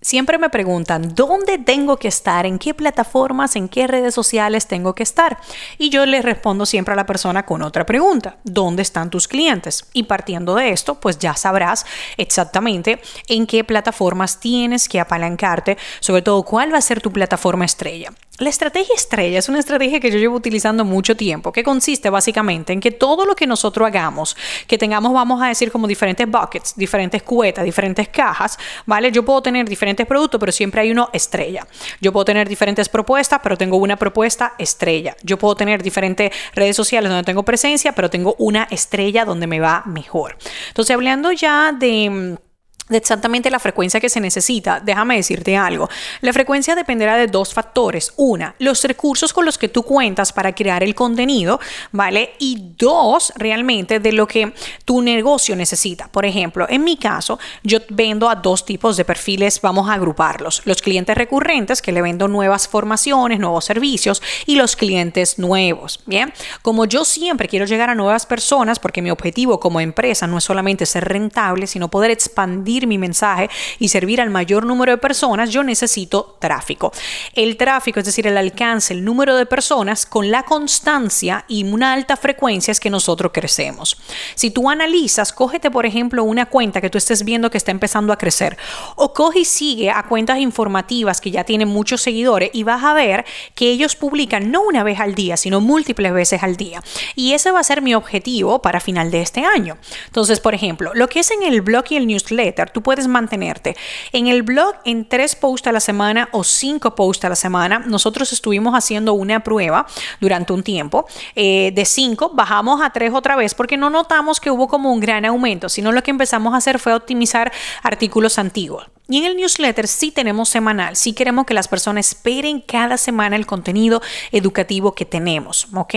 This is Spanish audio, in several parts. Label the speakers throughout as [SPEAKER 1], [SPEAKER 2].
[SPEAKER 1] Siempre me preguntan, ¿dónde tengo que estar? ¿En qué plataformas? ¿En qué redes sociales tengo que estar? Y yo les respondo siempre a la persona con otra pregunta, ¿dónde están tus clientes? Y partiendo de esto, pues ya sabrás exactamente en qué plataformas tienes que apalancarte, sobre todo cuál va a ser tu plataforma estrella. La estrategia estrella es una estrategia que yo llevo utilizando mucho tiempo, que consiste básicamente en que todo lo que nosotros hagamos, que tengamos, vamos a decir, como diferentes buckets, diferentes cuetas, diferentes cajas, ¿vale? Yo puedo tener diferentes productos, pero siempre hay uno estrella. Yo puedo tener diferentes propuestas, pero tengo una propuesta estrella. Yo puedo tener diferentes redes sociales donde tengo presencia, pero tengo una estrella donde me va mejor. Entonces, hablando ya de mm, de exactamente la frecuencia que se necesita, déjame decirte algo. La frecuencia dependerá de dos factores. Una, los recursos con los que tú cuentas para crear el contenido, ¿vale? Y dos, realmente de lo que tu negocio necesita. Por ejemplo, en mi caso, yo vendo a dos tipos de perfiles, vamos a agruparlos. Los clientes recurrentes, que le vendo nuevas formaciones, nuevos servicios, y los clientes nuevos, ¿bien? Como yo siempre quiero llegar a nuevas personas, porque mi objetivo como empresa no es solamente ser rentable, sino poder expandir mi mensaje y servir al mayor número de personas, yo necesito tráfico. El tráfico, es decir, el alcance, el número de personas con la constancia y una alta frecuencia es que nosotros crecemos. Si tú analizas, cógete por ejemplo una cuenta que tú estés viendo que está empezando a crecer o coge y sigue a cuentas informativas que ya tienen muchos seguidores y vas a ver que ellos publican no una vez al día, sino múltiples veces al día. Y ese va a ser mi objetivo para final de este año. Entonces, por ejemplo, lo que es en el blog y el newsletter, tú puedes mantenerte. En el blog, en tres posts a la semana o cinco posts a la semana, nosotros estuvimos haciendo una prueba durante un tiempo. Eh, de cinco bajamos a tres otra vez porque no notamos que hubo como un gran aumento, sino lo que empezamos a hacer fue optimizar artículos antiguos. Y en el newsletter sí tenemos semanal, sí queremos que las personas esperen cada semana el contenido educativo que tenemos, ¿ok?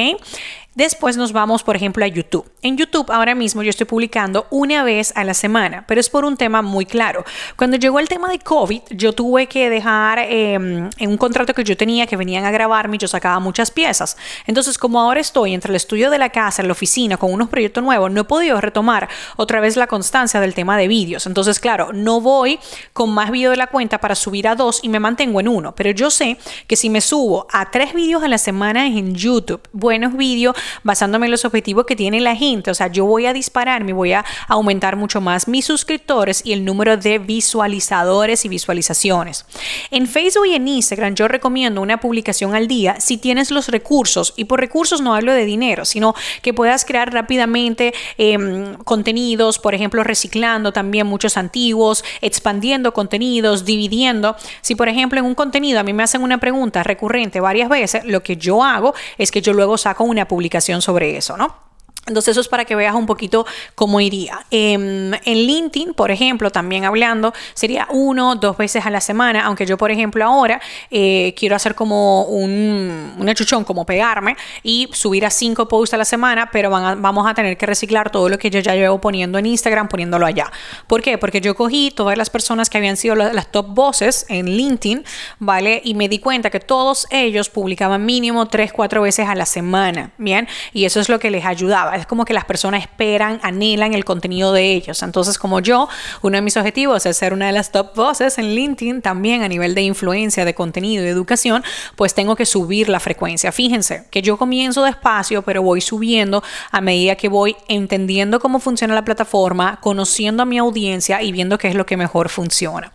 [SPEAKER 1] Después nos vamos, por ejemplo, a YouTube. En YouTube ahora mismo yo estoy publicando una vez a la semana, pero es por un tema muy claro. Cuando llegó el tema de COVID, yo tuve que dejar em, en un contrato que yo tenía que venían a grabarme y yo sacaba muchas piezas. Entonces, como ahora estoy entre el estudio de la casa, la oficina, con unos proyectos nuevos, no he podido retomar otra vez la constancia del tema de vídeos. Entonces, claro, no voy con más vídeos de la cuenta para subir a dos y me mantengo en uno, pero yo sé que si me subo a tres vídeos a la semana en YouTube, buenos vídeos, basándome en los objetivos que tiene la gente. O sea, yo voy a disparar, me voy a aumentar mucho más mis suscriptores y el número de visualizadores y visualizaciones. En Facebook y en Instagram yo recomiendo una publicación al día si tienes los recursos. Y por recursos no hablo de dinero, sino que puedas crear rápidamente em, contenidos, por ejemplo, reciclando también muchos antiguos, expandiendo contenidos, dividiendo. Si, por ejemplo, en un contenido a mí me hacen una pregunta recurrente varias veces, lo que yo hago es que yo luego saco una publicación sobre eso, ¿no? Entonces eso es para que veas un poquito cómo iría. Em, en LinkedIn, por ejemplo, también hablando, sería uno, dos veces a la semana, aunque yo, por ejemplo, ahora eh, quiero hacer como un, un achuchón, como pegarme y subir a cinco posts a la semana, pero vamos a tener que reciclar todo lo que yo ya llevo poniendo en Instagram, poniéndolo allá. ¿Por qué? Porque yo cogí todas las personas que habían sido las, las top voces en LinkedIn, ¿vale? Y me di cuenta que todos ellos publicaban mínimo tres, cuatro veces a la semana, ¿bien? Y eso es lo que les ayudaba es como que las personas esperan, anhelan el contenido de ellos. Entonces, como yo, uno de mis objetivos es ser una de las top voces en LinkedIn también a nivel de influencia, de contenido y educación, pues tengo que subir la frecuencia. Fíjense que yo comienzo despacio, pero voy subiendo a medida que voy entendiendo cómo funciona la plataforma, conociendo a mi audiencia y viendo qué es lo que mejor funciona.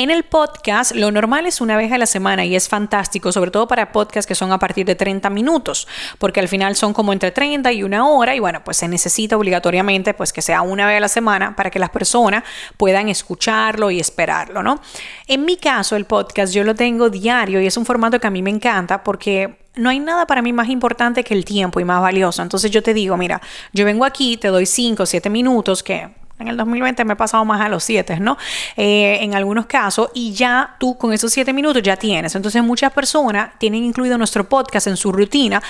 [SPEAKER 1] En el podcast, lo normal es una vez a la semana y es fantástico, sobre todo para podcasts que son a partir de 30 minutos, porque al final son como entre 30 y una hora y bueno, pues se necesita obligatoriamente pues que sea una vez a la semana para que las personas puedan escucharlo y esperarlo, ¿no? En mi caso, el podcast yo lo tengo diario y es un formato que a mí me encanta porque no hay nada para mí más importante que el tiempo y más valioso. Entonces yo te digo, mira, yo vengo aquí, te doy 5 o 7 minutos que en el 2020 me he pasado más a los 7, ¿no? Eh, en algunos casos, y ya tú con esos 7 minutos ya tienes. Entonces muchas personas tienen incluido nuestro podcast en su rutina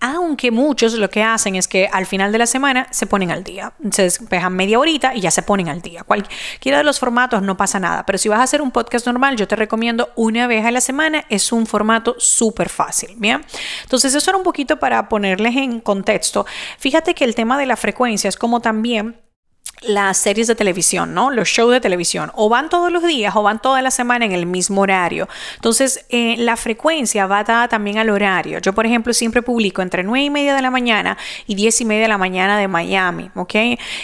[SPEAKER 1] aunque muchos lo que hacen es que al final de la semana se ponen al día. Se despejan media horita y ya se ponen al día. Cualquiera de los formatos no pasa nada, pero si vas a hacer un podcast normal, yo te recomiendo una vez a la semana. Es un formato súper fácil, ¿bien? Entonces eso era un poquito para ponerles en contexto. Fíjate que el tema de la frecuencia es como también las series de televisión, ¿no? Los shows de televisión. O van todos los días o van toda la semana en el mismo horario. Entonces, eh, la frecuencia va dada también al horario. Yo, por ejemplo, siempre publico entre 9 y media de la mañana y 10 y media de la mañana de Miami, ¿ok?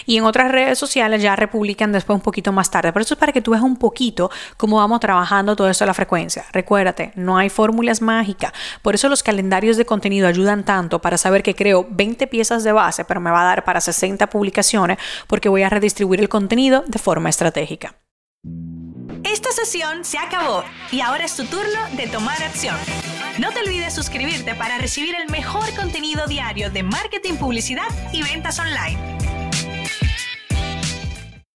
[SPEAKER 1] Y en otras redes sociales ya republican después un poquito más tarde. Pero eso es para que tú veas un poquito cómo vamos trabajando todo eso de la frecuencia. Recuérdate, no hay fórmulas mágicas. Por eso los calendarios de contenido ayudan tanto para saber que creo 20 piezas de base, pero me va a dar para 60 publicaciones porque a redistribuir el contenido de forma estratégica.
[SPEAKER 2] Esta sesión se acabó y ahora es tu turno de tomar acción. No te olvides suscribirte para recibir el mejor contenido diario de marketing, publicidad y ventas online.